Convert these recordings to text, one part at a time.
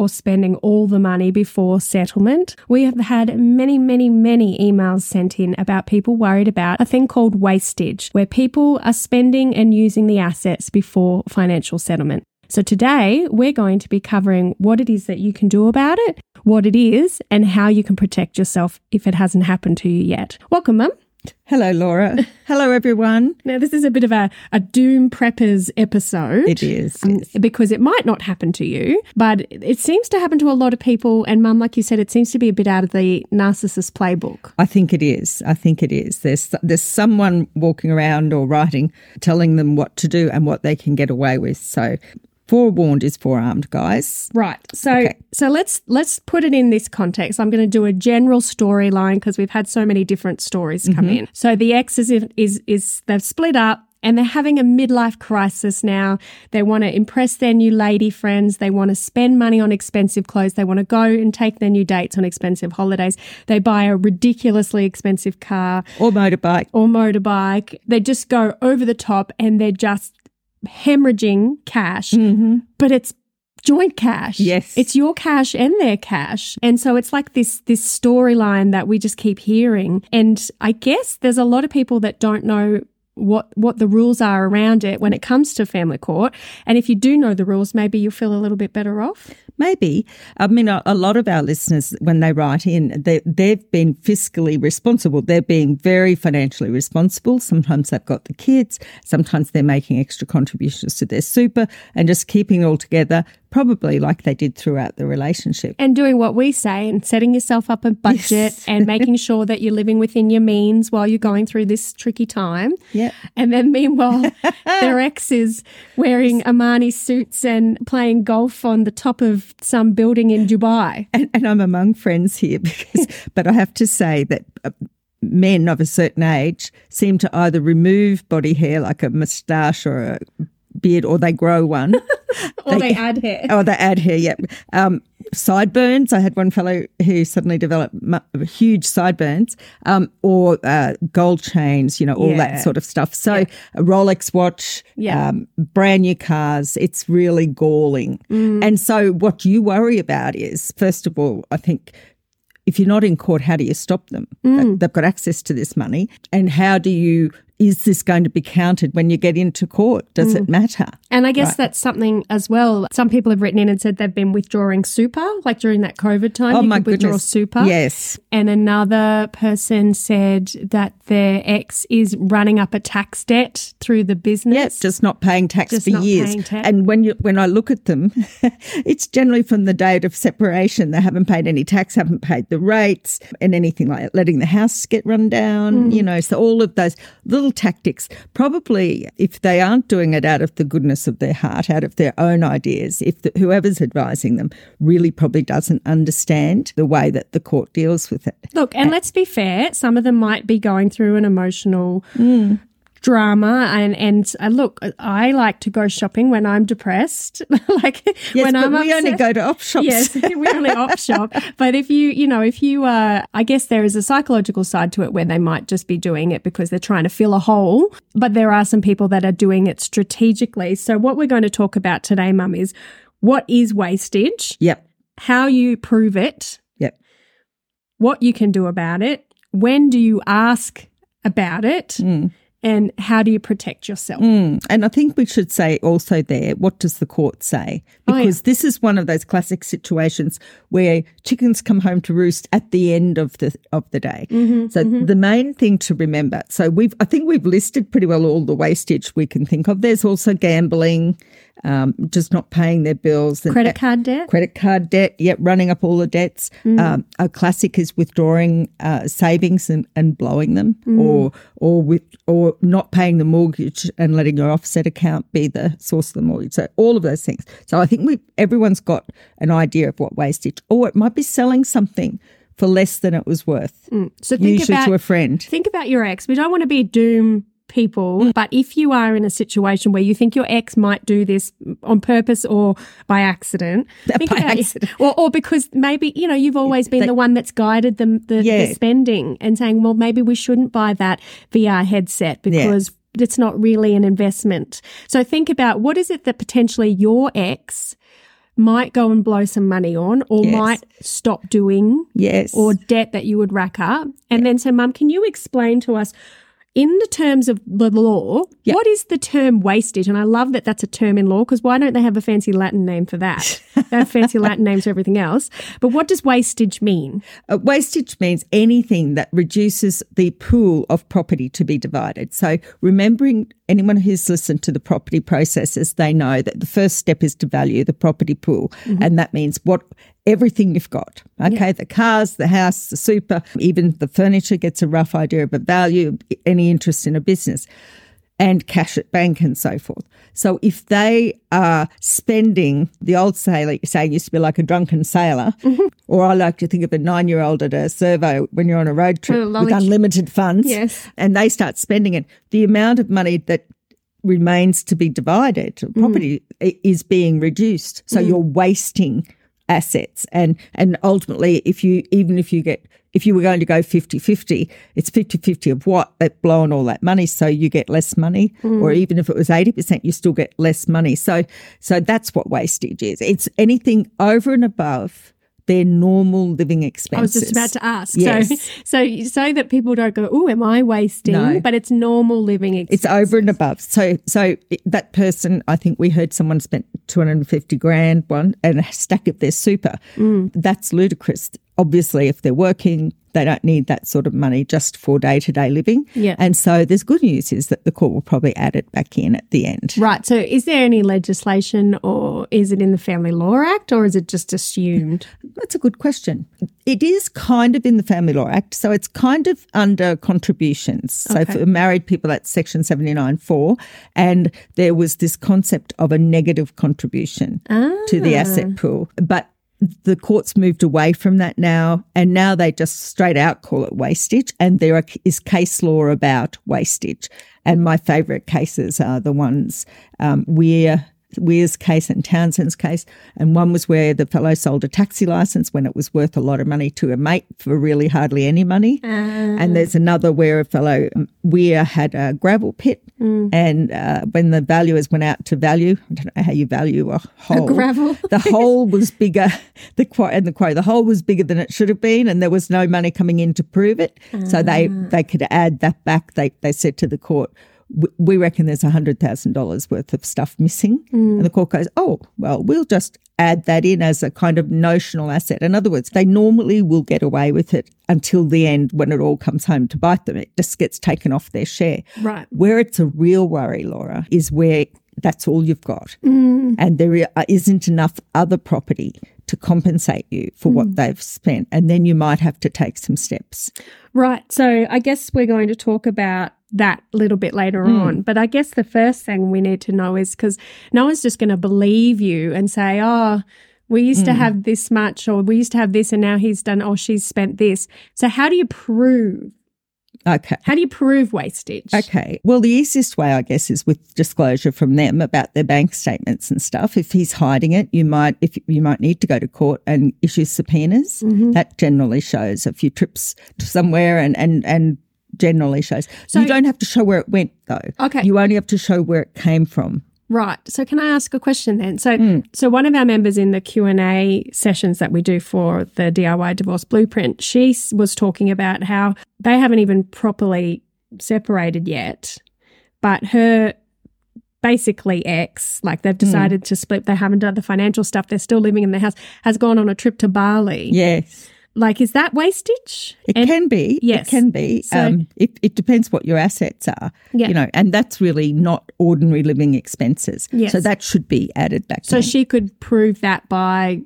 or spending all the money before settlement? We have had many, many, many emails sent in about people worried about a thing called wastage, where people are spending and using the assets before financial settlement. So today we're going to be covering what it is that you can do about it, what it is, and how you can protect yourself if it hasn't happened to you yet. Welcome, Mum. Hello, Laura. Hello, everyone. Now, this is a bit of a, a doom preppers episode. It is. um, yes. because it might not happen to you, but it seems to happen to a lot of people. And, Mum, like you said, it seems to be a bit out of the narcissist playbook. I think it is. I think it is. There's there's someone walking around or writing, telling them what to do and what they can get away with. So, forewarned is forearmed, guys. Right. So Okay. so let's let's put it in this context. I'm going to do a general storyline because we've had so many different stories come mm-hmm. in. So the ex is is is they've split up and they're having a midlife crisis now. They want to impress their new lady friends. They want to spend money on expensive clothes. They want to go and take their new dates on expensive holidays. They buy a ridiculously expensive car Or motorbike. or motorbike. They just go over the top and they're just hemorrhaging cash, mm-hmm. but it's joint cash. Yes. It's your cash and their cash. And so it's like this this storyline that we just keep hearing. And I guess there's a lot of people that don't know what what the rules are around it when it comes to family court. And if you do know the rules, maybe you'll feel a little bit better off. Maybe. I mean, a, a lot of our listeners, when they write in, they, they've been fiscally responsible. They're being very financially responsible. Sometimes they've got the kids. Sometimes they're making extra contributions to their super and just keeping it all together, probably like they did throughout the relationship. and doing what we say and setting yourself up a budget Yes. and making sure that you're living within your means while you're going through this tricky time. Yep. And then meanwhile, their ex is wearing Armani suits and playing golf on the top of some building in Dubai. and, and I'm among friends here because, but I have to say that uh, men of a certain age seem to either remove body hair like a moustache or a beard, or they grow one. Or they add hair. Or they add hair. Yep. Um, sideburns. I had one fellow who suddenly developed mu- huge sideburns, um, or uh, gold chains. You know, all Yeah. that sort of stuff. So a Rolex watch, Yeah. um, brand new cars. It's really galling. And so what you worry about is, first of all, I think. If you're not in court, how do you stop them? They- They've got access to this money. And how do you, is this going to be counted when you get into court? Does it matter? And I guess that's something as well. Some people have written in and said they've been withdrawing super, like during that COVID time. Oh, you my could withdraw super. Yes. And another person said that their ex is running up a tax debt through the business. Yes, just not paying tax Just for not years. tax. And when you when I look at them, it's generally from the date of separation. They haven't paid any tax, haven't paid the rates, and anything like that, letting the house get run down. Mm. You know, so all of those little tactics. Probably, if they aren't doing it out of the goodness of their heart, out of their own ideas, if the, whoever's advising them really probably doesn't understand the way that the court deals with it. Look, and let's be fair, some of them might be going through an emotional mm. Drama and and uh, look, I like to go shopping when I'm depressed. like Yes, when but I'm we only go to op shops. Yes, we only op shop. But if you, you know, if you, uh, I guess there is a psychological side to it where they might just be doing it because they're trying to fill a hole. But there are some people that are doing it strategically. So what we're going to talk about today, Mum, is what is wastage, Yep. how you prove it, Yep. what you can do about it, when do you ask about it, and how do you protect yourself? Mm. And I think we should say also there, what does the court say? Oh, yeah. Because this is one of those classic situations where chickens come home to roost at the end of the of the day. Mm-hmm, so the main thing to remember. So we've I think we've listed pretty well all the wastage we can think of. There's also gambling, um, just not paying their bills, Credit card debt. credit card debt, yep, running up all the debts. Um, a classic is withdrawing uh, savings and, and blowing them, or or with or not paying the mortgage and letting your offset account be the source of the mortgage. So all of those things. So I think we everyone's got an idea of what wastage, or it might be selling something for less than it was worth. So think Usually about to a friend. think about your ex. We don't want to be doom people, mm. but if you are in a situation where you think your ex might do this on purpose or by accident, By accident. or, or because maybe you know you've always been They- the one that's guided them the, Yeah. the spending and saying, well, maybe we shouldn't buy that VR headset because. It's not really an investment. So think about what is it that potentially your ex might go and blow some money on or Yes. might stop doing Yes. or debt that you would rack up. And then, so, Mum, can you explain to us, in the terms of the law, Yeah. what is the term wastage? And I love that that's a term in law because why don't they have a fancy Latin name for that? they have fancy Latin names for everything else. But what does wastage mean? Uh, wastage means anything that reduces the pool of property to be divided. So, remembering anyone who's listened to the property processes, they know that the first step is to value the property pool. Mm-hmm. And that means what everything you've got. Okay, the cars, the house, the super, even the furniture gets a rough idea of a value, any interest in a business and cash at bank and so forth. So if they are spending, the old sailor saying used to be like a drunken sailor, mm-hmm. or I like to think of a nine year old at a servo when you're on a road trip With unlimited funds, Yes. and they start spending it, the amount of money that remains to be divided, mm-hmm. property i- is being reduced. So mm-hmm. you're wasting assets and and ultimately if you even if you get if you were going to go 50-50 it's 50-50 of what they've blown all that money so you get less money mm. or even if it was 80% you still get less money so so that's what wastage is it's anything over and above their normal living expenses. I was just about to ask. Yes. So, so, so that people don't go, oh, am I wasting? No. But it's normal living expenses. It's over and above. So, so that person, I think we heard someone spent 250 grand one and a stack of their super. Mm. That's ludicrous. Obviously, if they're working, they don't need that sort of money just for day to day living. Yeah. And so there's good news is that the court will probably add it back in at the end. Right. So, is there any legislation or is it in the Family Law Act or is it just assumed? That's a good question. It is kind of in the Family Law Act, so it's kind of under contributions. So Okay. for married people, that's Section 79.4. And there was this concept of a negative contribution to the ah. asset pool. But the courts moved away from that now, and now they just straight out call it wastage. And there is case law about wastage. And my favourite cases are the ones um, where Weir's case and Townsend's case. And one was where the fellow sold a taxi license when it was worth a lot of money to a mate for really hardly any money. Ah. And there's another where a fellow Weir had a gravel pit. Mm. And uh, when the valuers went out to value, I don't know how you value a hole. A gravel the hole was bigger. The quote and the quote, the hole was bigger than it should have been, and there was no money coming in to prove it. So they ah. they could add that back. They they said to the court, "We- reckon there's $100,000 worth of stuff missing. Mm. And the court goes, oh, well, we'll just add that in as a kind of notional asset. In other words, they normally will get away with it until the end when it all comes home to bite them. It just gets taken off their share. Right. Where it's a real worry, Laura, is where that's all you've got. Mm. And there i- uh, isn't enough other property to compensate you for what mm. they've spent. And then you might have to take some steps. Right. So I guess we're going to talk about that a little bit later Hmm. on. But I guess the first thing we need to know is because no one's just going to believe you and say, oh, we used Hmm. to have this much, or we used to have this, and now he's done, or she's spent this. So how do you prove? Okay. How do you prove wastage? Okay. Well, the easiest way, I guess, is with disclosure from them about their bank statements and stuff. If he's hiding it, you might, if you might need to go to court and issue subpoenas. That generally shows a few trips to somewhere and, and, and generally shows. So- you don't have to show where it went though. Okay. You only have to show where it came from. Right. So can I ask a question then? So Hmm. so one of our members in the Q&A sessions that we do for the DIY divorce blueprint, she was talking about how they haven't even properly separated yet, but her basically ex, like Hmm. they've decided to split, they haven't done the financial stuff, they're still living in the house, has gone on a trip to Bali. Yes. Like is that wastage? It And- can be. Yes. It can be. So- um, it, it depends what your assets are. Yeah. You know, and that's really not ordinary living expenses. Yes. So that should be added back. So in. she could prove that by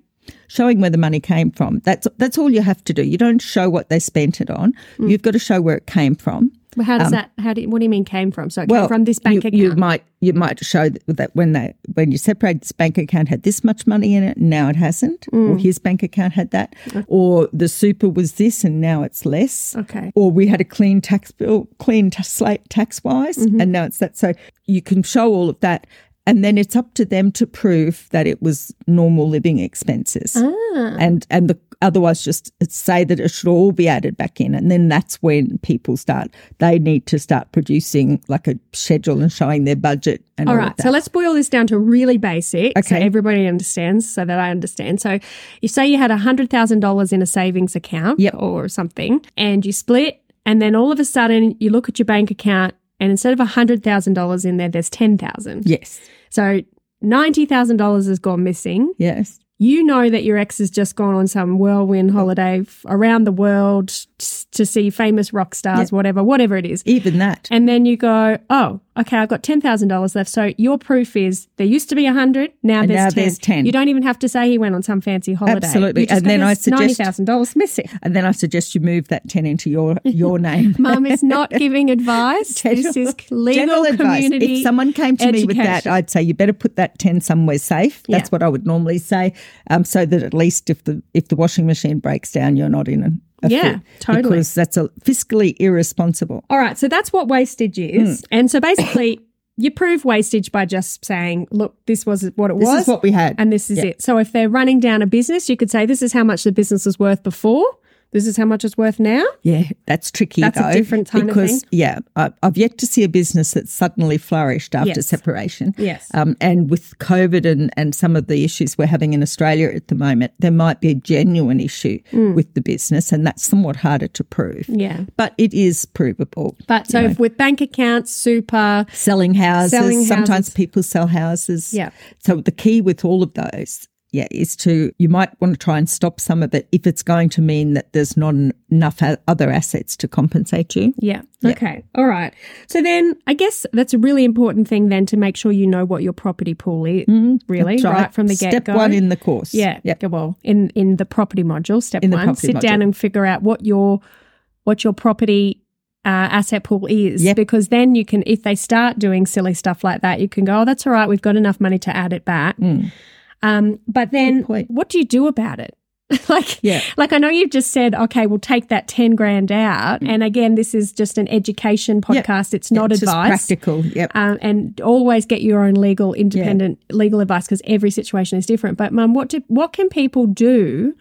showing where the money came from. That's that's all you have to do. You don't show what they spent it on. Mm. You've got to show where it came from. Well, how does that? How do? You, what do you mean came from? So it Well, came from this bank you, account. you might you might show that, when they when you separate this bank account had this much money in it, now it hasn't, Mm. or his bank account had that, or the super was this and now it's less. Okay. Or we had a clean tax bill, clean t- slate tax wise, Mm-hmm. and now it's that. So you can show all of that. And then it's up to them to prove that it was normal living expenses, Ah. and and the otherwise just say that it should all be added back in, and then that's when people start. They need to start producing like a schedule and showing their budget. And all, All right, so let's boil this down to really basic so Okay. everybody understands, so that I understand. So you say you had $100,000 in a savings account Yep. or something, and you split, and then all of a sudden you look at your bank account, and instead of $100,000 in there, there's 10000 yes, So $90,000 has gone missing. yes, You know that your ex has just gone on some whirlwind holiday f- around the world t- to see famous rock stars, whatever, whatever it is. even that. And then you go, oh, okay, I've got ten thousand dollars left. So your proof is there used to be a hundred, now And there's now 10. there's 10. You don't even have to say he went on some fancy holiday. Absolutely. And then I suggest- ninety thousand dollars missing. And then I suggest you move that ten into your your name. Mum is not giving advice. this is legal General advice. If someone came to me with that. I'd say you better put that ten somewhere safe. That's Yeah. what I would normally say, um, so that at least if the if the washing machine breaks down, you're not in a, a Yeah, totally. because that's a fiscally irresponsible. All right, so that's what wastage is, Hmm. and so basically. You prove wastage by just saying, look, this was what it This was. This is what we had. and this is Yeah. it. So if they're running down a business, you could say this is how much the business was worth before. This is how much it's worth now. Yeah, that's tricky. That's a though, different kind of because thing. yeah, I, I've yet to see a business that suddenly flourished after Yes. separation. Yes. um, and with COVID and and some of the issues we're having in Australia at the moment, there might be a genuine issue with the business, and that's somewhat harder to prove. Mm. Yeah. but it is provable. But so with bank accounts, super, Selling houses, Selling houses, sometimes people sell houses. Yeah. So the key with all of those. Yeah, is to you might want to try and stop some of it if it's going to mean that there's not enough other assets to compensate you. yeah. Okay. All right. So then I guess that's a really important thing then to make sure you know what your property pool is, really, That's right. from the get go. Step one in the course. Yeah. Yep. Well, in in the property module, step In one, sit down and figure out what your what your property uh, asset pool is, Yep. because then you can, if they start doing silly stuff like that, you can go, oh, that's all right. We've got enough money to add it back. Um, but then, Mm. what do you do about it? like, Yeah. like I know you've just said, okay, we'll take that ten grand out. And again, this is just an education podcast. It's not It's just advice. practical. Yep. Um, and always get your own legal, independent legal advice because every situation is different. But, Mum, what do what can people do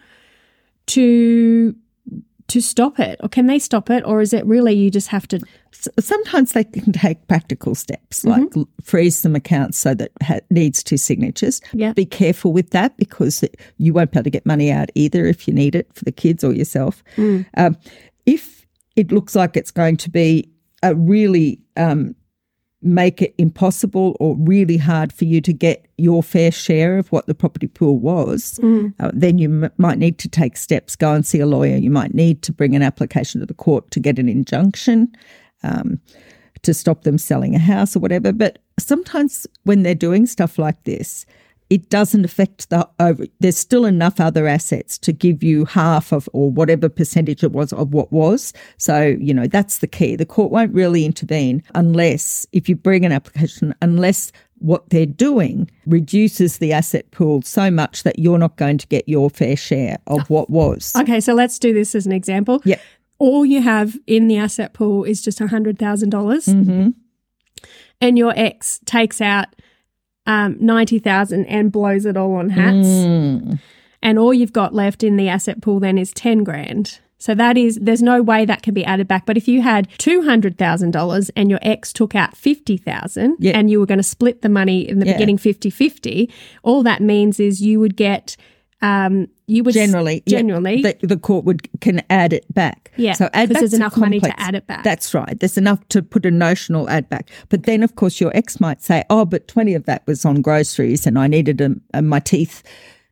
to to stop it, or can they stop it, or is it really you just have to? Sometimes they can take practical steps, like Mm-hmm. l- freeze some accounts so that ha- needs two signatures. Yeah. Be careful with that because you won't be able to get money out either if you need it for the kids or yourself. Mm. Um, if it looks like it's going to be a really um, make it impossible or really hard for you to get your fair share of what the property pool was, uh, then you m- might need to take steps, go and see a lawyer. You might need to bring an application to the court to get an injunction um, to stop them selling a house or whatever. But sometimes when they're doing stuff like this, it doesn't affect the over. There's still enough other assets to give you half of or whatever percentage it was of what was. So, you know, that's the key. The court won't really intervene unless, if you bring an application, unless what they're doing reduces the asset pool so much that you're not going to get your fair share of what was. Okay, so let's do this as an example. Yep. All you have in the asset pool is just $100000 Mm-hmm. and your ex takes out um, ninety thousand and blows it all on hats. Mm. and all you've got left in the asset pool then is 10 grand. So that is, there's no way that can be added back. But if you had $200,000 and your ex took out 50,000 Yeah. and you were going to split the money in the Yeah. beginning 50 50, all that means is you would get, um, you would generally, yeah, the, the court would can add it back. Yeah, so add 'cause there's enough money to add it back. That's right. There's enough to put a notional add back. But then, of course, your ex might say, "Oh, but twenty of that was on groceries, and I needed a, a, my teeth."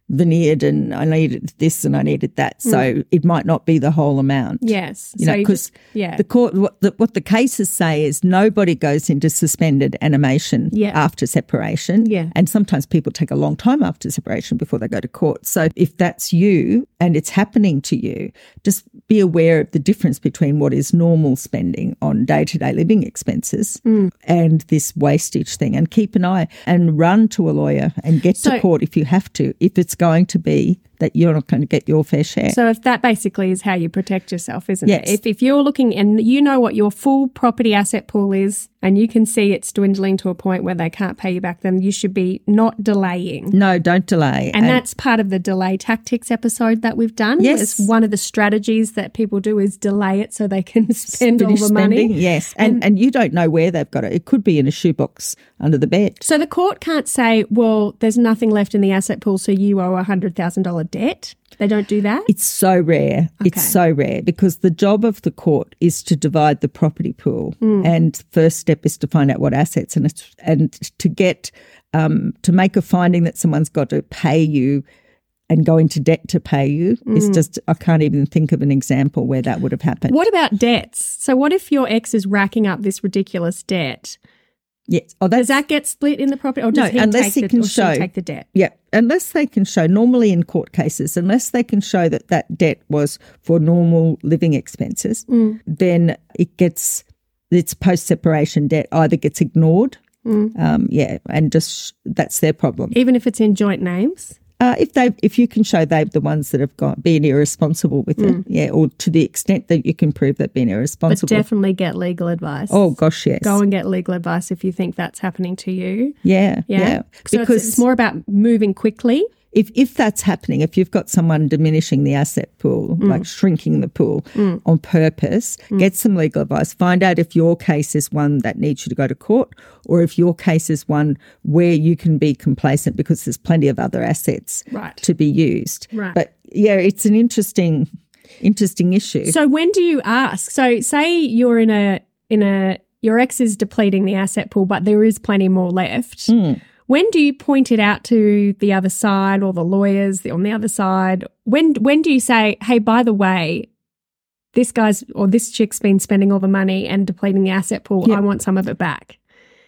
Veneered and I needed this and I needed that. So it might not be the whole amount. Yes. You so know, because yeah. the court, what the, what the cases say is nobody goes into suspended animation Yeah. after separation. Yeah. And sometimes people take a long time after separation before they go to court. So if that's you and it's happening to you, just be aware of the difference between what is normal spending on day to day living expenses Mm. and this wastage thing and keep an eye and run to a lawyer and get So- to court if you have to, if it's going to be that you're not going to get your fair share. So if that basically is how you protect yourself, isn't Yes. it? If if you're looking and you know what your full property asset pool is and you can see it's dwindling to a point where they can't pay you back, then you should be not delaying. no, don't delay. And that's part of the delay tactics episode that we've done. Yes. It's one of the strategies that people do is delay it so they can spend all the spending. money. Yes, and, and you don't know where they've got it. It could be in a shoebox under the bed. So the court can't say, well, there's nothing left in the asset pool, so you owe a $100,000 debt. They don't do that. It's so rare. Okay. It's so rare because the job of the court is to divide the property pool, Hmm. and first step is to find out what assets and it's, and to get um, to make a finding that someone's got to pay you and go into debt to pay you is Hmm. just I can't even think of an example where that would have happened. What about debts? So what if your ex is racking up this ridiculous debt? Yes, oh, Does that get split in the property, or does No, he unless take he the, can show- take the debt? Yeah, unless they can show, normally in court cases, unless they can show that that debt was for normal living expenses, Mm. then it gets, its post separation debt either gets ignored, Mm. um, yeah, and just that's their problem. Even if it's in joint names. Uh, if they, if you can show they're the ones that have got been irresponsible with Mm. it, yeah, or to the extent that you can prove they've been But irresponsible. definitely get legal advice. oh gosh, yes, Go and get legal advice if you think that's happening to you. yeah, Yeah. yeah, So it's, it's more about moving quickly. If if that's happening, if you've got someone diminishing the asset pool, Mm. like shrinking the pool mm. on purpose, mm. get some legal advice. Find out if your case is one that needs you to go to court, or if your case is one where you can be complacent because there's plenty of other assets Right. to be used. Right. But yeah, it's an interesting interesting issue. So when do you ask? So say you're in a in a your ex is depleting the asset pool, but there is plenty more left. Mm. When do you point it out to the other side or the lawyers on the other side? When when do you say, "Hey, by the way, this guy's or this chick's been spending all the money and depleting the asset pool. Yeah. I want some of it back."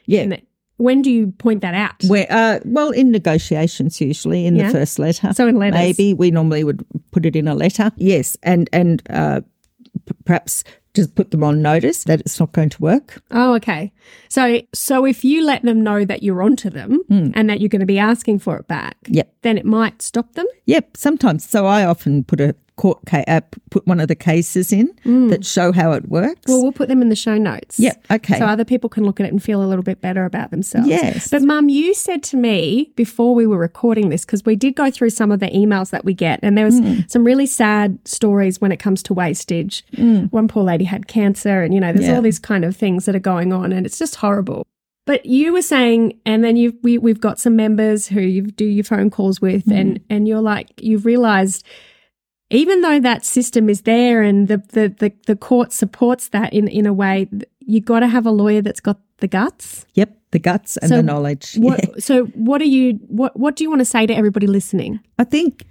yeah. When do you point that out? Where, uh, well, in negotiations, usually in Yeah. the first letter. So in letters. maybe we normally would put it in a letter. Yes, and and uh, p- perhaps just put them on notice that it's not going to work. Oh, okay. So so if you let them know that you're onto them and that you're going to be asking for it back, Yep, then it might stop them. yep. Sometimes, so I often put a court ca- uh, put one of the cases in that show how it works. Well, we'll put them in the show notes. Yep, okay. So other people can look at it and feel a little bit better about themselves. Yes. But mum, you said to me before we were recording this, because we did go through some of the emails that we get, and there was Hmm. some really sad stories when it comes to wastage. One poor lady had cancer, and you know, there's Hmm. Yeah. all these kind of things that are going on, and it's just horrible. But you were saying, and then you we we've got some members who you do your phone calls with, and Hmm. and you're like, you've realised even though that system is there and the, the, the, the court supports that in, in a way, you got to have a lawyer that's got the guts. yep, the guts and So the knowledge. What, Yeah. So what are you, what, what do you want to say to everybody listening? I think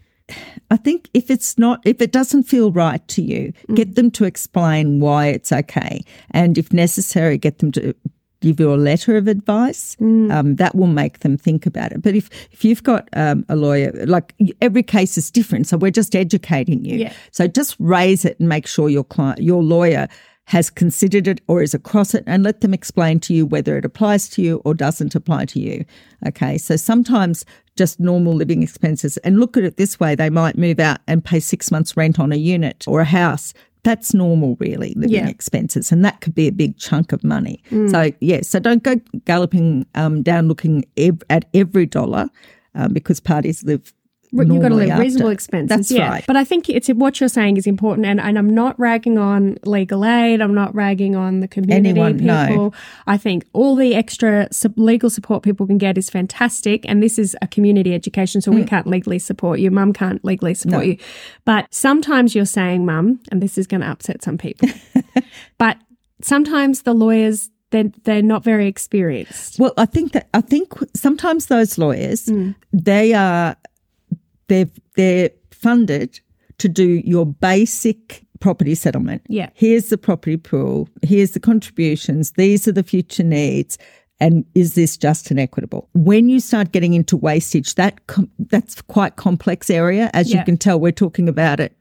I think if it's not if it doesn't feel right to you, get them to explain why it's okay, and if necessary, get them to give you a letter of advice. Um, that will make them think about it. But if if you've got um, a lawyer, like every case is different, so we're just educating you. Yeah. So just raise it and make sure your client, your lawyer. Has considered it or is across it, and let them explain to you whether it applies to you or doesn't apply to you. Okay, so sometimes just normal living expenses, and look at it this way they might move out and pay six months' rent on a unit or a house. That's normal, really, living Yeah. expenses, and that could be a big chunk of money. So, yeah, so don't go galloping um, down looking ev- at every dollar um, because parties live. You've got to live reasonable expenses. That's yeah. right. But I think it's what you're saying is important, and, and I'm not ragging on legal aid. I'm not ragging on the community Anyone, no. people. I think all the extra legal support people can get is fantastic, and this is a community education, so Hmm. we can't legally support you. Mum can't legally support you, but sometimes you're saying, "Mum," and this is going to upset some people, but sometimes the lawyers they're, they're not very experienced. Well, I think that I think sometimes those lawyers Mm. they are they're they're funded to do your basic property settlement. Yeah. Here's the property pool. Here's the contributions. These are the future needs. And is this just and equitable? When you start getting into wastage, that com- that's quite complex area. As Yeah. you can tell, we're talking about it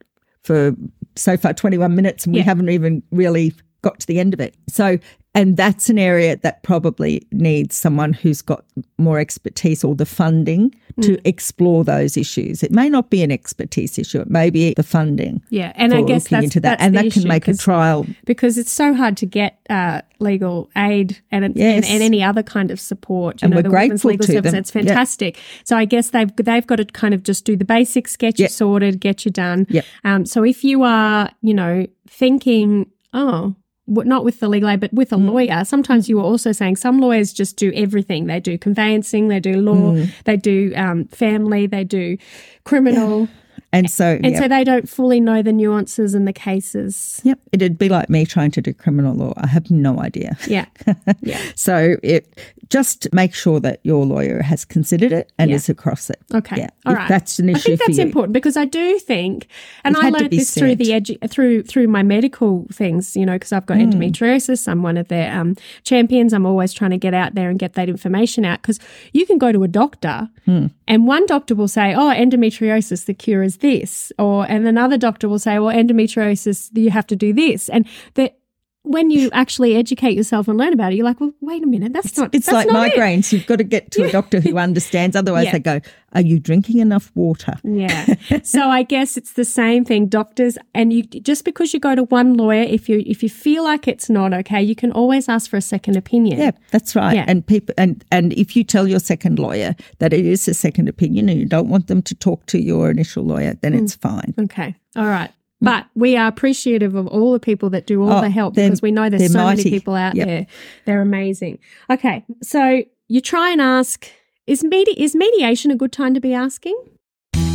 for so far 21 minutes and we haven't even really got to the end of it. So, and that's an area that probably needs someone who's got more expertise or the funding to Mm. explore those issues. It may not be an expertise issue, it may be the funding. Yeah, and I guess that's, into that, that's and that can make a trial. because it's so hard to get uh, legal aid and, and Yes. and any other kind of support. You And know, we're the grateful legal to service. them. It's fantastic. So I guess they've they've got to kind of just do the basics, get you Yep. sorted, get you done. Yep. Um, so if you are, you know, thinking, oh. Not with the legal aid, but with Mm. a lawyer. Sometimes you were also saying some lawyers just do everything. They do conveyancing, they do law, Mm. they do um, family, they do criminal, And so, and yeah. so they don't fully know the nuances and the cases. Yep, it'd be like me trying to do criminal law. I have no idea. Yeah, yeah. So it just make sure that your lawyer has considered it and Yeah. is across it. Okay. Yeah. All if right. that's an issue. I think that's you. important because I do think, and I learned this through the said. edu- through through my medical things, you know, because I've got Hmm. endometriosis. I'm one of their um, champions. I'm always trying to get out there and get that information out because you can go to a doctor, Hmm. and one doctor will say, "Oh, endometriosis, the cure is this," or and another doctor will say, "Well, endometriosis, you have to do this," and that. When you actually educate yourself and learn about it, you're like, well, wait a minute, that's not. It's that's like not it." migraines. You've got to get to a doctor who understands. Otherwise, Yeah. they go, Are you drinking enough water? Yeah. so I guess it's the same thing. Doctors and you just because you go to one lawyer, if you if you feel like it's not okay, you can always ask for a second opinion. Yeah, that's right. Yeah. And people and and if you tell your second lawyer that it is a second opinion and you don't want them to talk to your initial lawyer, then Mm. it's fine. Okay. All right. But we are appreciative of all the people that do all Oh, the help because we know there's so many people out Yep. there. They're amazing. Okay. So you try and ask is medi- is mediation a good time to be asking?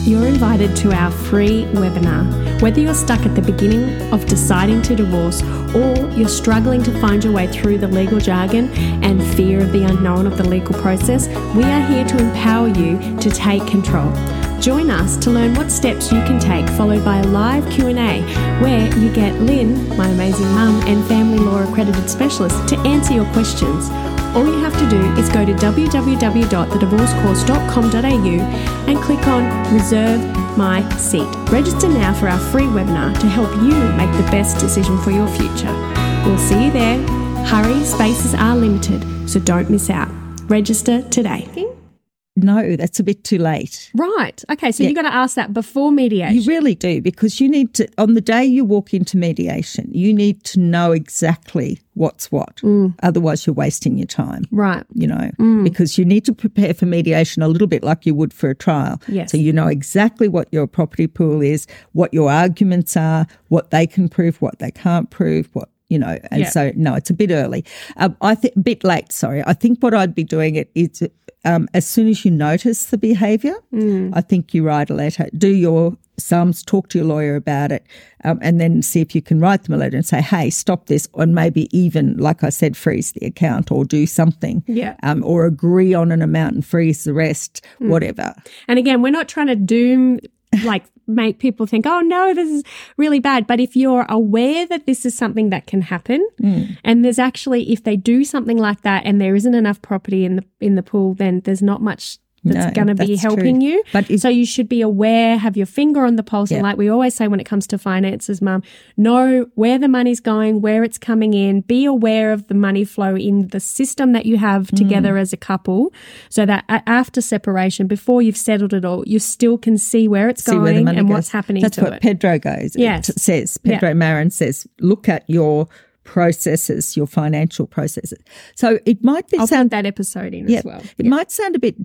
You're invited to our free webinar. Whether you're stuck at the beginning of deciding to divorce or you're struggling to find your way through the legal jargon and fear of the unknown of the legal process, we are here to empower you to take control. Join us to learn what steps you can take followed by a live Q&A where you get Lynn, my amazing mum and family law accredited specialist to answer your questions. All you have to do is go to www.thedivorcecourse.com.au and click on Reserve My Seat. Register now for our free webinar to help you make the best decision for your future. We'll see you there. Hurry, spaces are limited, so don't miss out. Register today. No, that's a bit too late. Right. Okay, so Yeah. you've got to ask that before mediation. You really do because you need to, on the day you walk into mediation, you need to know exactly what's what. Mm. Otherwise, you're wasting your time. right. you know, Mm. because you need to prepare for mediation a little bit like you would for a trial. Yes. So you know exactly what your property pool is, what your arguments are, what they can prove, what they can't prove, what you know. And Yeah. so no, it's a bit early. Um, I think a bit late. Sorry. I think what I'd be doing it is. Um, as soon as you notice the behaviour, Mm. I think you write a letter, do your sums, talk to your lawyer about it, um, and then see if you can write them a letter and say, hey, stop this, and maybe even, like I said, freeze the account or do something Yeah. um, or agree on an amount and freeze the rest, Mm. whatever. And again, we're not trying to doom, like, make people think, oh no, this is really bad. But if you're aware that this is something that can happen, Mm. and there's actually, if they do something like that and there isn't enough property in the in the pool, then there's not much that's No, going to be helping true. you. But so you should be aware, have your finger on the pulse, and like we always say when it comes to finances, Mum, know where the money's going, where it's coming in. Be aware of the money flow in the system that you have together Mm. as a couple, so that after separation, before you've settled it all, you still can see where it's See going money and goes. what's happening That's to what it. Pedro goes Yes. it says. Yeah. Pedro Marin says, look at your processes, your financial processes. So it might be I'll sound that episode in Yeah, as well. It might sound a bit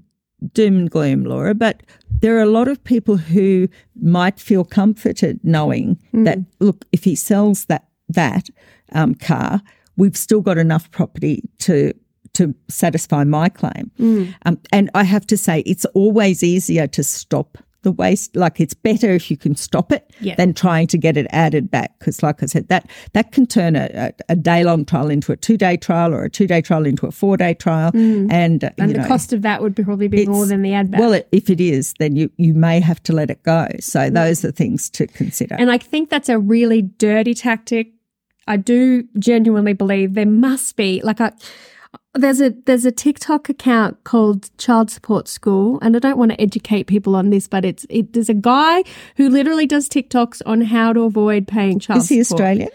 doom and gloom, Laura, but there are a lot of people who might feel comforted knowing Mm. that look, if he sells that that um, car, we've still got enough property to to satisfy my claim. Mm. Um, and I have to say, it's always easier to stop the waste. Like it's better if you can stop it than trying to get it added back. Because, like I said, that that can turn a, a, day long trial into a two day trial, or a two day trial into a four day trial, and uh, And the know, cost of that would be probably be more than the ad back. Well, it, if it is, then you you may have to let it go. So those are things to consider. And I think that's a really dirty tactic. I do genuinely believe there must be like a there's a there's a TikTok account called Child Support School, and I don't want to educate people on this, but it's it, there's a guy who literally does TikToks on how to avoid paying child is he support. Australian?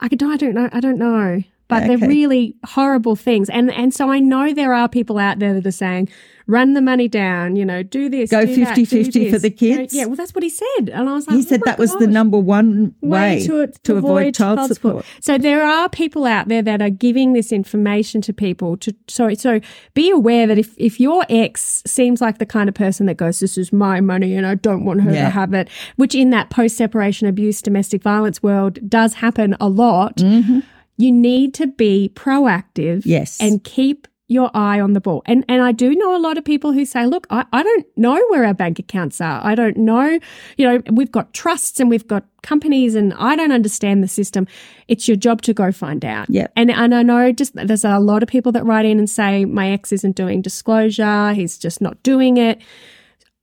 I could, I don't know. I don't know. But Okay. they're really horrible things. And and so I know there are people out there that are saying, run the money down, you know, do this. Go do that, 50-50 for this." the You know, kids? Yeah, well that's what he said. And I was like, He "Oh said that was the number one way, to, to, avoid, child, support. So there are people out there that are giving this information to people to so so be aware that if if your ex seems like the kind of person that goes, This is my money and I don't want her Yeah. to have it, which in that post separation abuse, domestic violence world does happen a lot, mm-hmm. You need to be proactive Yes. and keep your eye on the ball. And and I do know a lot of people who say, look, I, I don't know where our bank accounts are. I don't know, you know, we've got trusts and we've got companies and I don't understand the system. It's your job to go find out. Yep. And and I know just there's a lot of people that write in and say, My ex isn't doing disclosure, he's just not doing it.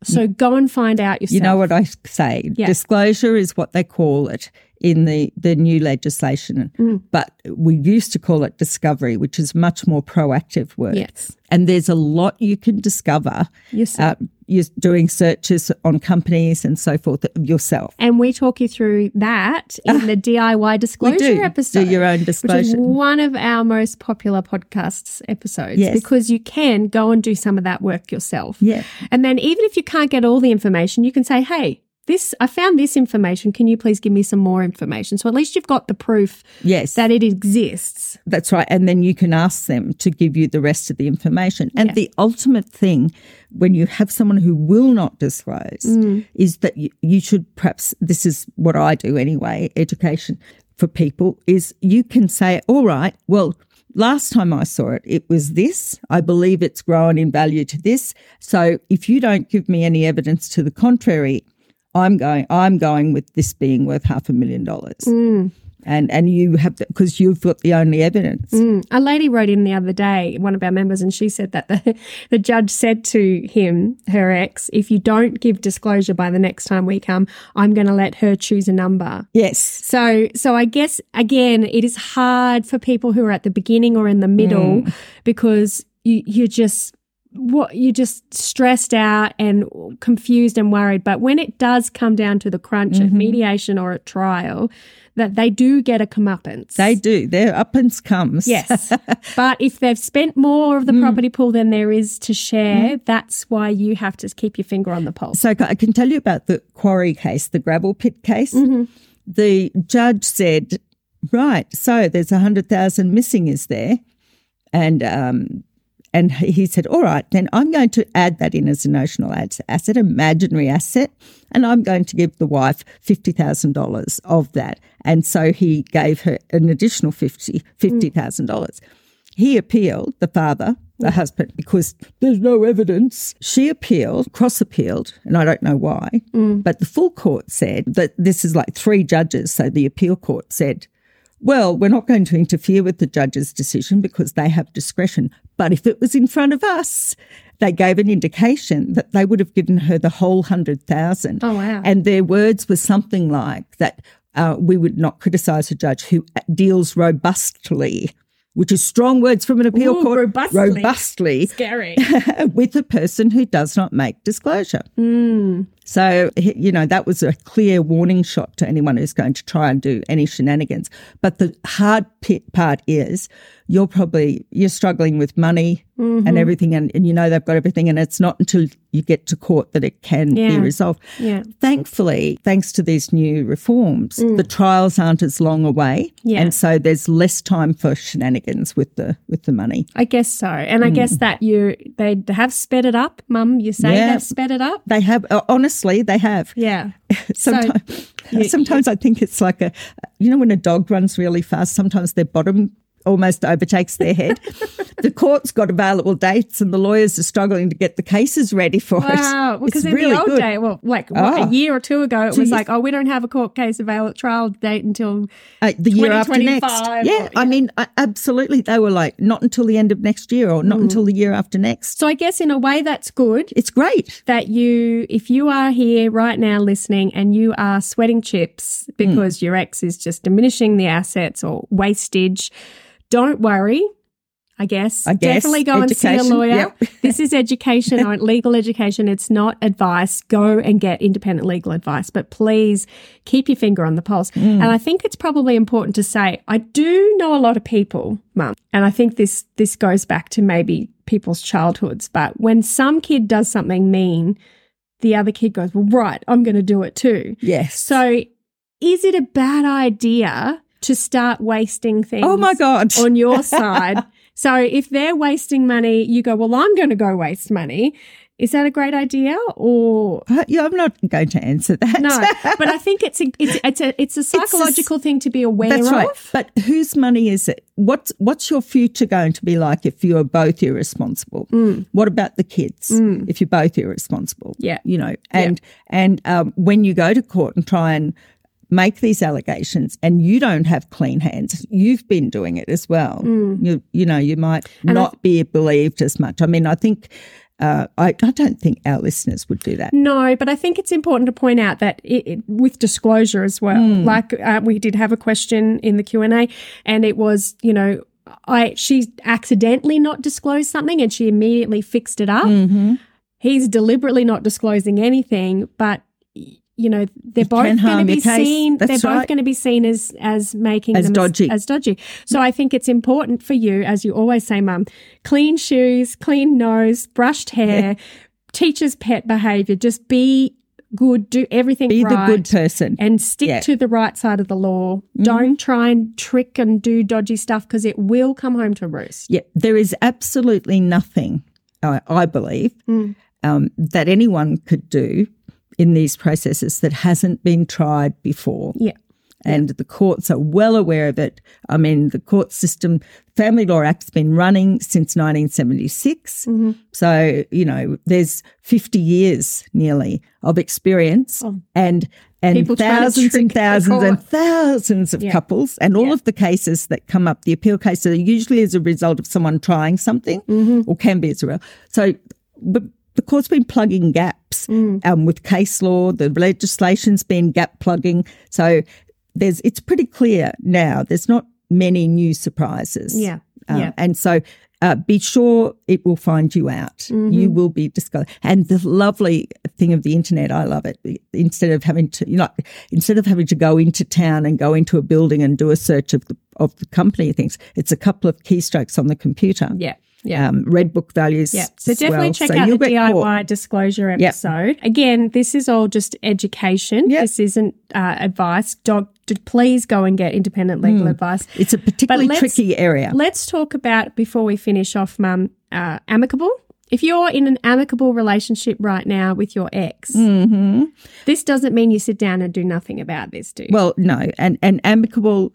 So mm. go and find out yourself. You know what I say? Yeah. Disclosure is what they call it in the, the new legislation. Mm. But we used to call it discovery, which is much more proactive work. Yes. And there's a lot you can discover Yes. uh, you're doing searches on companies and so forth yourself. And we talk you through that in the DIY disclosure do. Do your own Which is disclosure. one of our most popular podcasts episodes Yes. because you can go and do some of that work yourself. Yeah. And then even if you can't get all the information, you can say, hey, this I found this information. Can you please give me some more information? So at least you've got the proof Yes. that it exists. That's right. And then you can ask them to give you the rest of the information. And Yeah. the ultimate thing when you have someone who will not disclose Mm. is that you, you should perhaps, this is what I do anyway, education for people, is you can say, all right, well, last time I saw it, it was this. I believe it's grown in value to this. So if you don't give me any evidence to the contrary, I'm going. I'm going with this being worth half a million dollars, Mm. and and you have because you've got the only evidence. A lady wrote in the other day, one of our members, and she said that the, the judge said to him, her ex, if you don't give disclosure by the next time we come, I'm going to let her choose a number. Yes, So, so I guess again, it is hard for people who are at the beginning or in the middle because you you're just what you're just stressed out and confused and worried. But when it does come down to the crunch of mm-hmm. mediation or a trial, that they do get a comeuppance. they do. Their up and comes. Yes. but if they've spent more of the mm. property pool than there is to share, mm. that's why you have to keep your finger on the pulse. So I can tell you about the quarry case, the gravel pit case. Mm-hmm. The judge said, right, so there's a hundred thousand missing, is there? And um, and he said, all right, then I'm going to add that in as a notional asset, imaginary asset, and I'm going to give the wife fifty thousand dollars of that. And so he gave her an additional fifty fifty thousand dollars. He appealed, the father, the mm. husband, because there's no evidence. She appealed, cross appealed, and I don't know why. Mm. But the full court said that this is like three judges. So the appeal court said, well, we're not going to interfere with the judge's decision because they have discretion. But if it was in front of us, they gave an indication that they would have given her the whole hundred thousand. Oh, wow. And their words were something like that uh, we would not criticise a judge who deals robustly, which is strong words from an appeal Ooh, court. robustly. Robustly Scary. with a person who does not make disclosure. Hmm. So, you know, that was a clear warning shot to anyone who's going to try and do any shenanigans. But the hard pit part is you're probably, you're struggling with money Mm-hmm. and everything and, and you know they've got everything and it's not until you get to court that it can Yeah. be resolved. Yeah. Thankfully, thanks to these new reforms, the trials aren't as long away. Mm. Yeah. And so there's less time for shenanigans with the with the money. I guess so. And I guess that you they have sped it up, Mum. You say Mm. Yeah. they've sped it up. They have uh, honestly, they have. Yeah. Sometimes, sometimes I think it's like a, you know, when a dog runs really fast, sometimes their bottom almost overtakes their head. the court's got available dates, and the lawyers are struggling to get the cases ready for it. Wow, because in really the old good. day, well, like what, Oh. a year or two ago, it was like, oh, we don't have a court case available trial date until Uh, the year after next. Yeah, or- I mean, absolutely. They were like, not until the end of next year or Mm. not until the year after next. So I guess in a way that's good It's great. that you, if you are here right now listening and you are sweating chips because your ex is just diminishing the assets or wastage, don't worry. I guess. I guess. Definitely go and see a lawyer. Yep. this is education, or legal education. It's not advice. Go and get independent legal advice, but please keep your finger on the pulse. Mm. And I think it's probably important to say, I do know a lot of people, mum, and I think this, this goes back to maybe people's childhoods, but when some kid does something mean, the other kid goes, well, right, I'm going to do it too. Yes. So is it a bad idea to start wasting things? oh my God. on your side. so if they're wasting money, you go, well, I'm going to go waste money. Is that a great idea or Uh, yeah, I'm not going to answer that. no? But I think it's a, it's, it's a, it's a psychological thing to be aware That's of. right. But whose money is it? What's what's your future going to be like if you are both irresponsible? What about the kids if you're both irresponsible? Mm. Yeah. you know, and and um, when you go to court and try and make these allegations and you don't have clean hands, you've been doing it as well. You you know, you might not be believed as much. I mean, I think. Uh, I, I don't think our listeners would do that. No, but I think it's important to point out that it, it, with disclosure as well. Like uh, we did have a question in the Q and A, and it was, you know, I she accidentally not disclosed something, and she immediately fixed it up. He's deliberately not disclosing anything, but you know they're both going to be seen. That's they're both going to be seen as as making As them dodgy. as dodgy. So I think it's important for you, as you always say, Mum, clean shoes, clean nose, brushed hair, teacher's pet behavior. Just be good, do everything Be right. the good person. and stick Yeah. to the right side of the law. Mm-hmm. Don't try and trick and do dodgy stuff because it will come home to roost. Yeah, there is absolutely nothing, I I believe, um, that anyone could do in these processes that hasn't been tried before. Yeah. And the courts are well aware of it. I mean, the court system, Family Law Act's been running since 1976. So, you know, there's 50 years nearly of experience and and People thousands and thousands and thousands of couples and all of the cases that come up, the appeal cases are usually as a result of someone trying something or can be as a result. So, but the court's been plugging gaps um, with case law. The legislation's been gap plugging. So there's it's pretty clear now. There's not many new surprises. Yeah, Uh, yeah. And so uh, be sure it will find you out. Mm-hmm. You will be discovered. And the lovely thing of the internet, I love it. Instead of having to, you know, instead of having to go into town and go into a building and do a search of the of the company things, it's a couple of keystrokes on the computer. Yeah. Yeah. Um, red book values. Yeah. So definitely well. check So out the DIY caught. disclosure episode. Again, this is all just education. Yep. This isn't uh, advice. Dog, d- please go and get independent legal Hmm. advice. It's a particularly tricky area. Let's talk about before we finish off, Mum. Uh, amicable. If you're in an amicable relationship right now with your ex, Mm-hmm. this doesn't mean you sit down and do nothing about this, do you? Well, no, and and amicable.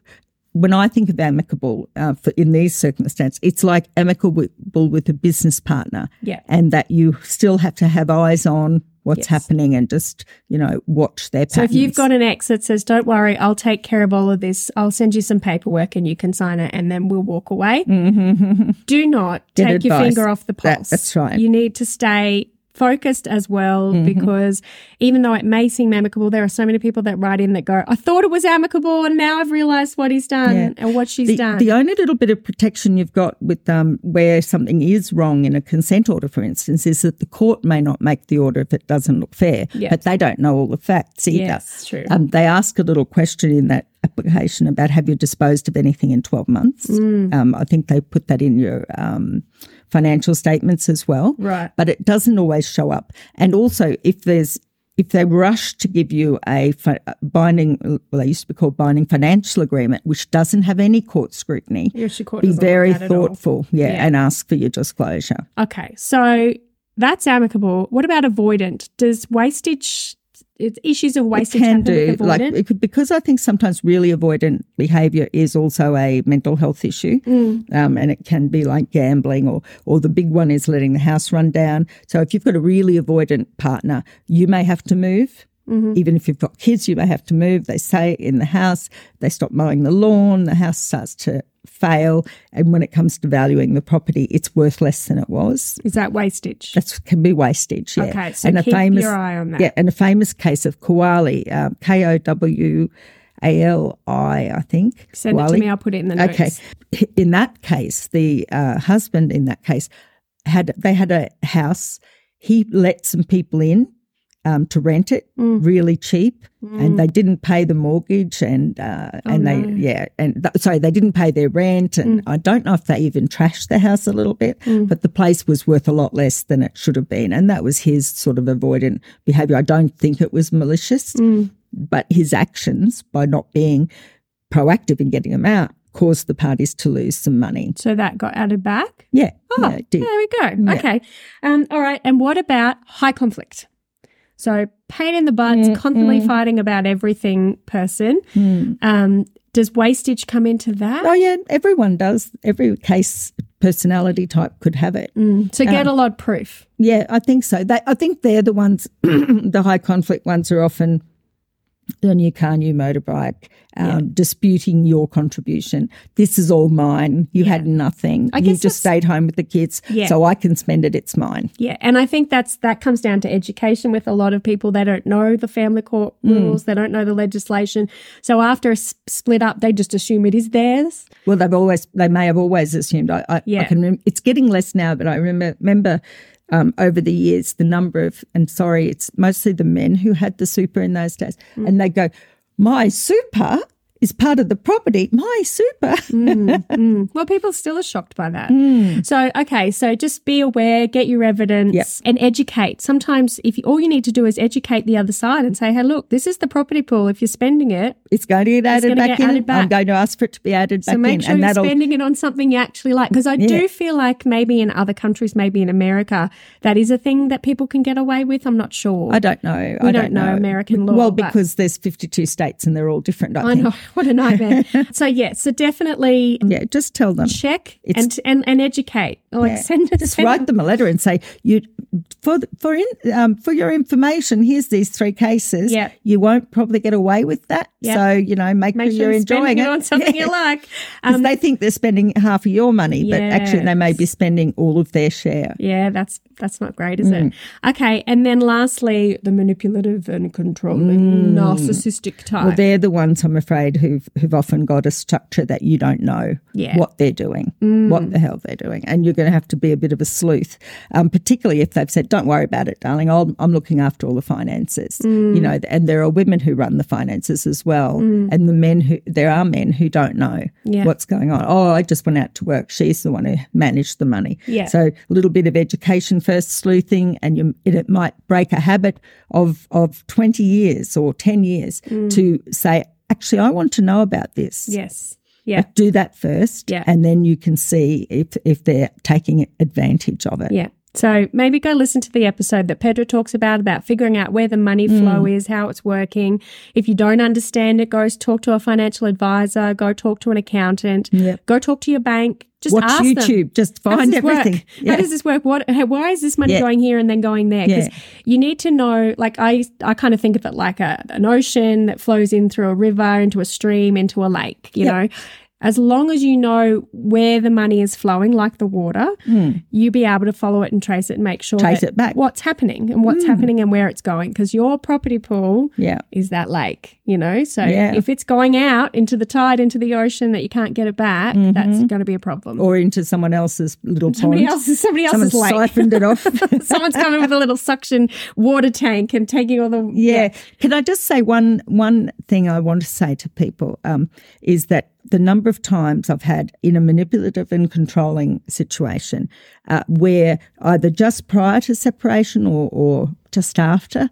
When I think of amicable uh, for, in these circumstances, it's like amicable with a business partner, Yeah. and that you still have to have eyes on what's Yes. happening and just you know watch their. So if you've got an ex that says, "Don't worry, I'll take care of all of this. I'll send you some paperwork and you can sign it, and then we'll walk away." Do not Get take your finger off the That- pulse. that's right. You need to stay focused as well Mm-hmm. because even though it may seem amicable, there are so many people that write in that go, "I thought it was amicable, and now I've realised what he's done Yeah. and what she's the, done." the only little bit of protection you've got with um, where something is wrong in a consent order, for instance, is that the court may not make the order if it doesn't look fair, Yeah. but they don't know all the facts either. Yes, true. Um, they ask a little question in that application about have you disposed of anything in 12 months. Mm. Um, I think they put that in your um, financial statements as well. Right. But it doesn't always show up. And also, if there's if they rush to give you a fi- binding, well, they used to be called binding financial agreement, which doesn't have any court scrutiny, Your court be very at it all. thoughtful, yeah, Yeah. and ask for your disclosure. Okay, so that's amicable. What about avoidant? Does wastage it's issues of It wastage can do like it could, because I think sometimes really avoidant behaviour is also a mental health issue, Mm. um, and it can be like gambling or or the big one is letting the house run down. So if you've got a really avoidant partner, you may have to move. Mm-hmm. Even if you've got kids, you may have to move. They say in the house. They stop mowing the lawn. The house starts to fail, and when it comes to valuing the property, it's worth less than it was. Is that wastage? That can be wastage. Yeah. Okay, so and a keep famous, your eye on that. Yeah, and a famous case of Kowali, um, K O W A L I, I think. Send it to me. I'll put it in the notes. Okay. In that case, the uh, husband in that case had they had a house. He let some people in um, to rent it Mm. really cheap, and they didn't pay the mortgage, and uh, and they Oh, no. Mm. yeah, and th- sorry, they didn't pay their rent, and I don't know if they even trashed the house a little bit, but the place was worth a lot less than it should have been, and that was his sort of avoidant behaviour. I don't think it was malicious, Mm. but his actions by not being proactive in getting them out caused the parties to lose some money. So that got added back. Yeah, Oh, yeah, it did. there we go. Yeah. Okay. Um, all right. And what about high conflict? So pain in the butts, Mm, constantly fighting about everything person. Um, does wastage come into that? Oh yeah, everyone does. Every case personality type could have it. So get a lot proof. Yeah, I think so. They, I think they're the ones, the high conflict ones are often the new car, new motorbike, um, disputing your contribution. This is all mine. You had nothing. I you just stayed home with the kids, Yeah. so I can spend it. It's mine. Yeah, and I think that's that comes down to education with a lot of people. They don't know the family court Hmm. rules. They don't know the legislation. So after a s- split up, they just assume it is theirs. Well, they've always, they may have always assumed. I, I, Yeah. I can. Rem- it's getting less now, but I remember remember um, over the years the number of, and sorry, it's mostly the men who had the super in those days, Mm. and they go, "My super is part of the property. My super." Well, people still are shocked by that. Hmm. So, okay, so just be aware, get your evidence, Yep. and educate. Sometimes, if you, all you need to do is educate the other side and say, "Hey, look, this is the property pool. If you're spending it, It's going to get added back get in. added back. I'm going to ask for it to be added so back make in, sure and you're spending it on something you actually like." Because I Yeah. do feel like maybe in other countries, maybe in America, that is a thing that people can get away with. I'm not sure. I don't know. We I don't know American law, Well, because there's 52 states and they're all different. I, I know what a nightmare. so yeah, so definitely Yeah, just tell them. check It's- and, and and educate. Like Yeah. send it. Just send write them a letter and say you for for in, um, for your information. Here's these three cases. Yeah. you won't probably get away with that. Yeah. So you know, make, Make sure sure you're enjoying it it on something Yeah. you like. Um, they think they're spending half of your money, but actually they may be spending all of their share. Yeah, that's that's not great, is Mm. it? Okay, and then lastly, the manipulative and controlling, narcissistic type. Mm. Well, they're the ones I'm afraid who've who've often got a structure that you don't know Yeah. Mm. what they're doing, what the hell they're doing, and you're going to have to be a bit of a sleuth, um, particularly if they've said, "Don't worry about it, darling. I'll, I'm looking after all the finances." Mm. You know, and there are women who run the finances as well, and the men who there are men who don't know Yeah. what's going on. Oh, I just went out to work. She's the one who managed the money. Yeah. So a little bit of education first, sleuthing, and you, it, it might break a habit of of twenty years or ten years to say, actually, I want to know about this. yes, yeah, Do that first, Yeah. and then you can see if if they're taking advantage of it. yeah. So maybe go listen to the episode that Pedro talks about about figuring out where the money flow Mm. is, how it's working. If you don't understand it, go talk to a financial advisor. Go talk to an accountant. Yep. Go talk to your bank. Just Watch ask them. YouTube. Just find everything. Yeah. How does this work? What? how- Why is this money Yeah. going here and then going there? Because Yeah. you need to know. Like I, I kind of think of it like a, an ocean that flows in through a river, into a stream, into a lake. You Yep. know, as long as you know where the money is flowing, like the water, you be able to follow it and trace it and make sure. Trace it back. What's happening and what's happening and where it's going. Because your property pool yeah. is that lake. You know, so Yeah. if it's going out into the tide, into the ocean, that you can't get it back, that's going to be a problem. Mm-hmm. Or into someone else's little Somebody pond. else's, somebody else's lake. siphoned it off. Someone's coming with a little suction water tank and taking all the Yeah. Can I just say one one thing I want to say to people um, is that the number of times I've had in a manipulative and controlling situation uh, where either just prior to separation or, or just after,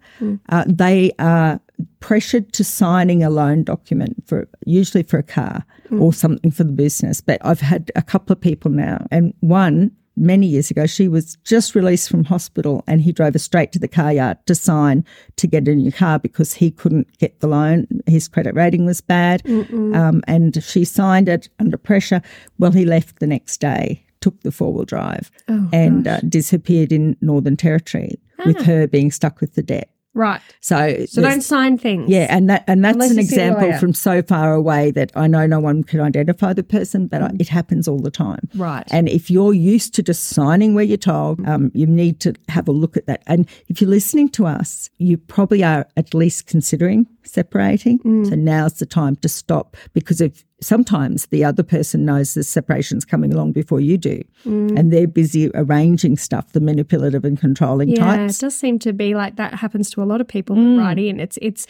uh, they are pressured to signing a loan document for usually for a car or something for the business. But I've had a couple of people now, and one many years ago. She was just released from hospital and he drove her straight to the car yard to sign to get a new car because he couldn't get the loan. His credit rating was bad. Um, and she signed it under pressure. Well, he left the next day, took the four wheel drive Oh, and uh, disappeared in Northern Territory with her being stuck with the debt. Right. So, So don't sign things. yeah, and that and that's Unless an you see a example from so far away that I know no one can identify the person, but I- it happens all the time. Mm. Right. And if you're used to just signing where you're told, um, you need to have a look at that. And if you're listening to us, you probably are at least considering separating. Mm. So now's the time to stop because if sometimes the other person knows the separation's coming along before you do, and they're busy arranging stuff, the manipulative and controlling Mm. Yeah, types. it does seem to be like that happens to a lot of people Mm. that write in. It's it's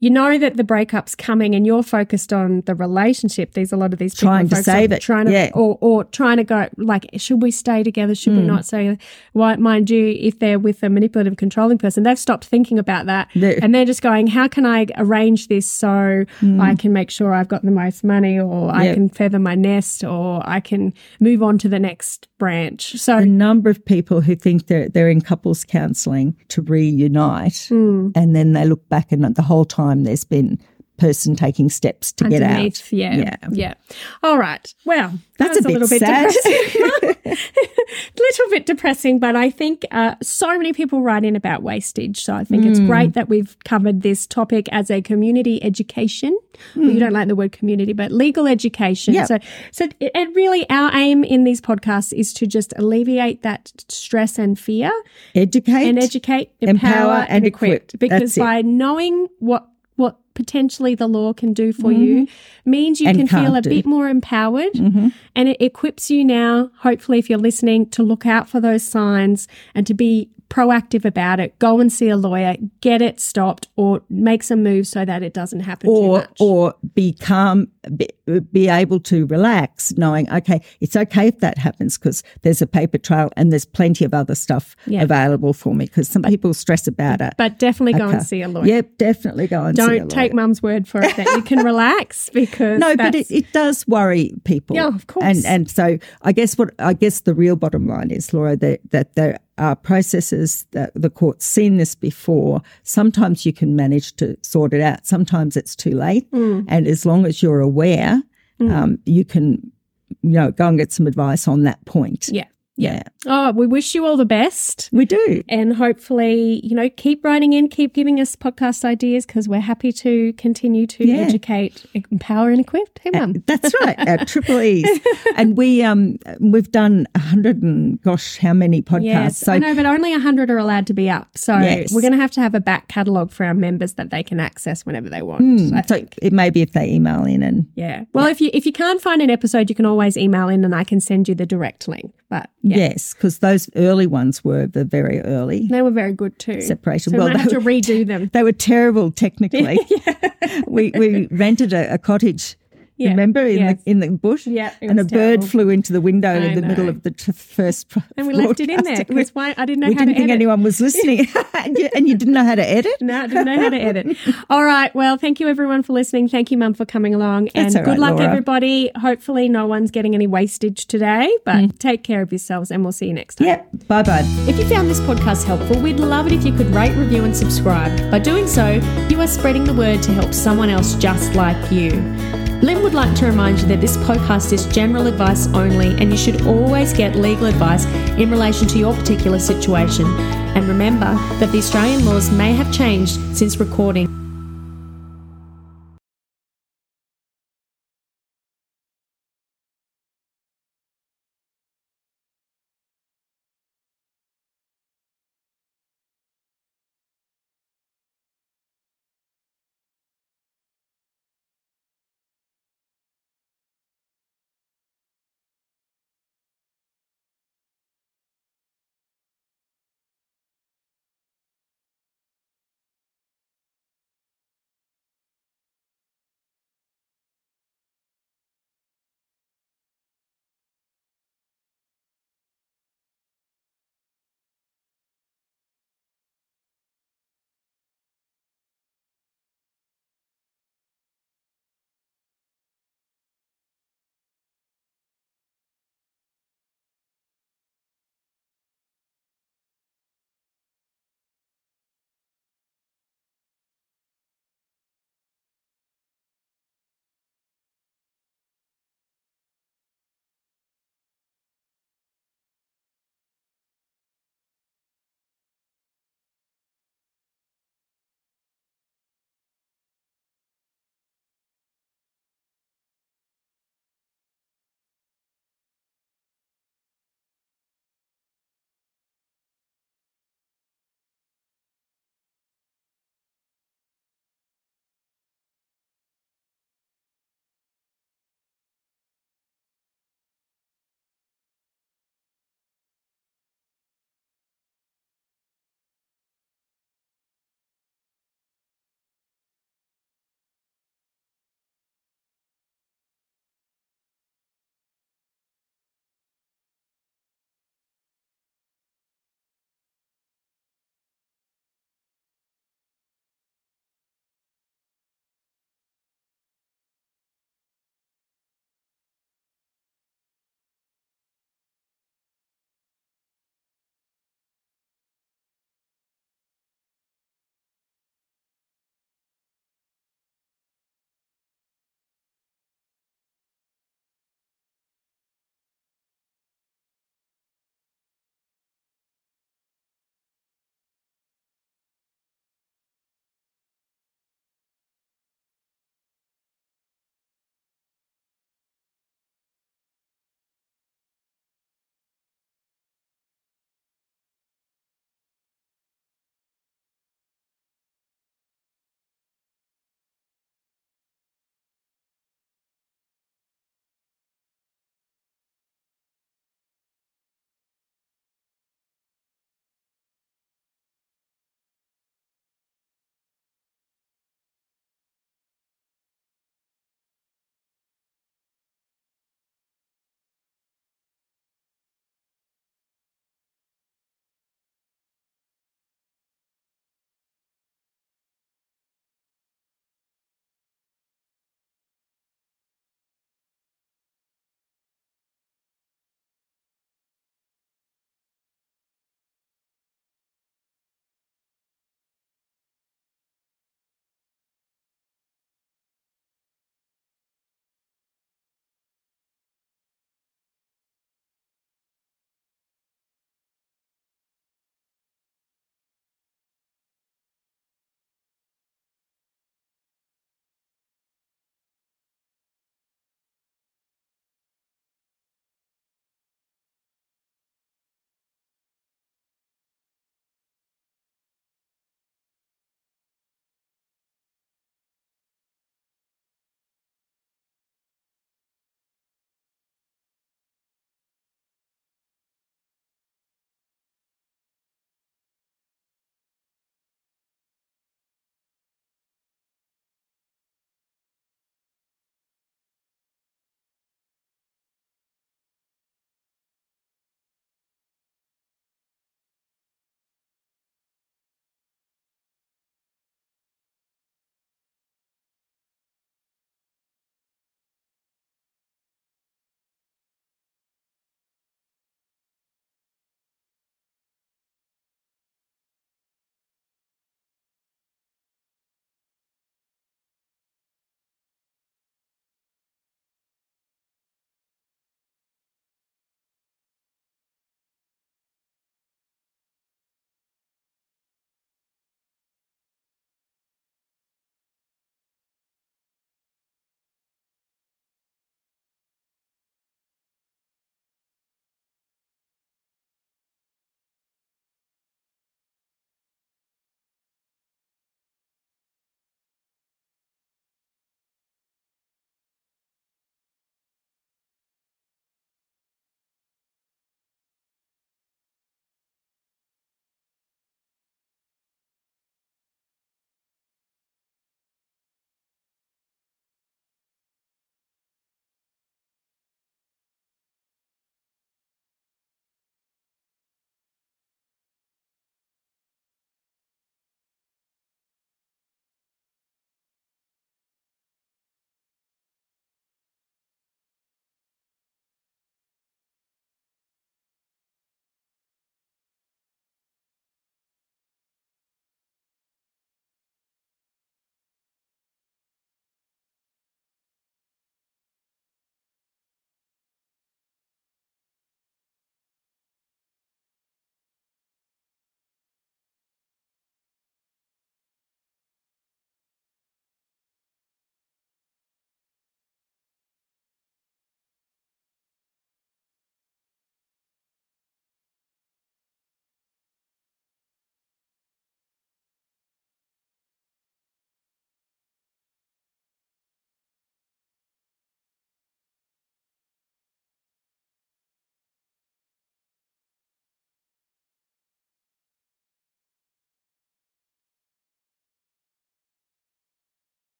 you know that the breakup's coming and you're focused on the relationship. These a lot of these people Trying to focused on save it, trying to yeah. or or trying to go like should we stay together? Should we Mm. not stay? Why, mind you, if they're with a manipulative, controlling person, they've stopped thinking about that They- and they're just going, how can I arrange this so I can make sure I've got the most money, or I Mm. Can feather my nest, or I can move on to the next branch. So a number of people who think they're they're in couples counselling to reunite, Hmm. and then they look back and the whole time there's been person taking steps to get out. underneath. Yeah, Yeah. yeah. All right. Well, That's that a was bit sad. depressing. little bit depressing, but I think uh, so many people write in about wastage. So I think it's Hmm. great that we've covered this topic as a community education. Well, you don't like the word community, but legal education. Hmm. Yep. So, so it, it really our aim in these podcasts is to just alleviate that stress and fear Educate and educate, empower, Empower and, and equip. equip. Because by knowing what potentially the law can do for you means you Mm-hmm. And can feel a do. Mm-hmm. bit more empowered, and it equips you now. Hopefully, if you're listening, to look out for those signs and to be proactive about it. Go and see a lawyer, get it stopped, or make some moves so that it doesn't happen too or much. or be calm, be, be able to relax, knowing okay, it's okay if that happens because there's a paper trail and there's plenty of other stuff Yeah. available for me. Because some people stress about it. but definitely go and see a lawyer. Yep, definitely go and see a Don't take mum's word for it that you can relax because No, but it, it does worry people. Yeah, of course. And and so I guess what I guess the real bottom line is, Laura, that, that there are processes that the court's seen this before. Sometimes you can manage to sort it out. Sometimes it's too late. Mm. And as long as you're aware, um, you can you know go and get some advice on that point. yeah, yeah. Oh, we wish you all the best. We do. and hopefully, you know, keep writing in, keep giving us podcast ideas because we're happy to continue to Yeah. educate, empower, and equip. Hey, mum. That's right, at Triple E's, and we um we've done a hundred and gosh, how many podcasts? Yes, so I know, but only a 100 are allowed to be up. So Yes. we're going to have to have a back catalogue for our members that they can access whenever they want. I so think. it may be if they email in and Yeah. Well, if you if you can't find an episode, you can always email in and I can send you the direct link. But yeah, yes, because those early ones were the very early. they were very good too. Separation. So Well, we might have they to redo them. They were terrible technically. we we rented a, a cottage. Yeah, Remember in yes. the in the bush, Yeah, and a was bird flew into the window I in the middle of the t- first. And we left it in there because why I didn't know we how didn't to think edit. anyone was listening, and, you, and you didn't know how to edit. No, I didn't know how to edit. All right. Well, thank you everyone for listening. Thank you, Mum, for coming along. And good luck, Laura. everybody. Hopefully, no one's getting any wastage today, but mm. take care of yourselves and we'll see you next time. Yep. Bye bye. If you found this podcast helpful, we'd love it if you could rate, review, and subscribe. By doing so, you are spreading the word to help someone else just like you. Would like to remind you that this podcast is general advice only, and you should always get legal advice in relation to your particular situation. And remember that the Australian laws may have changed since recording.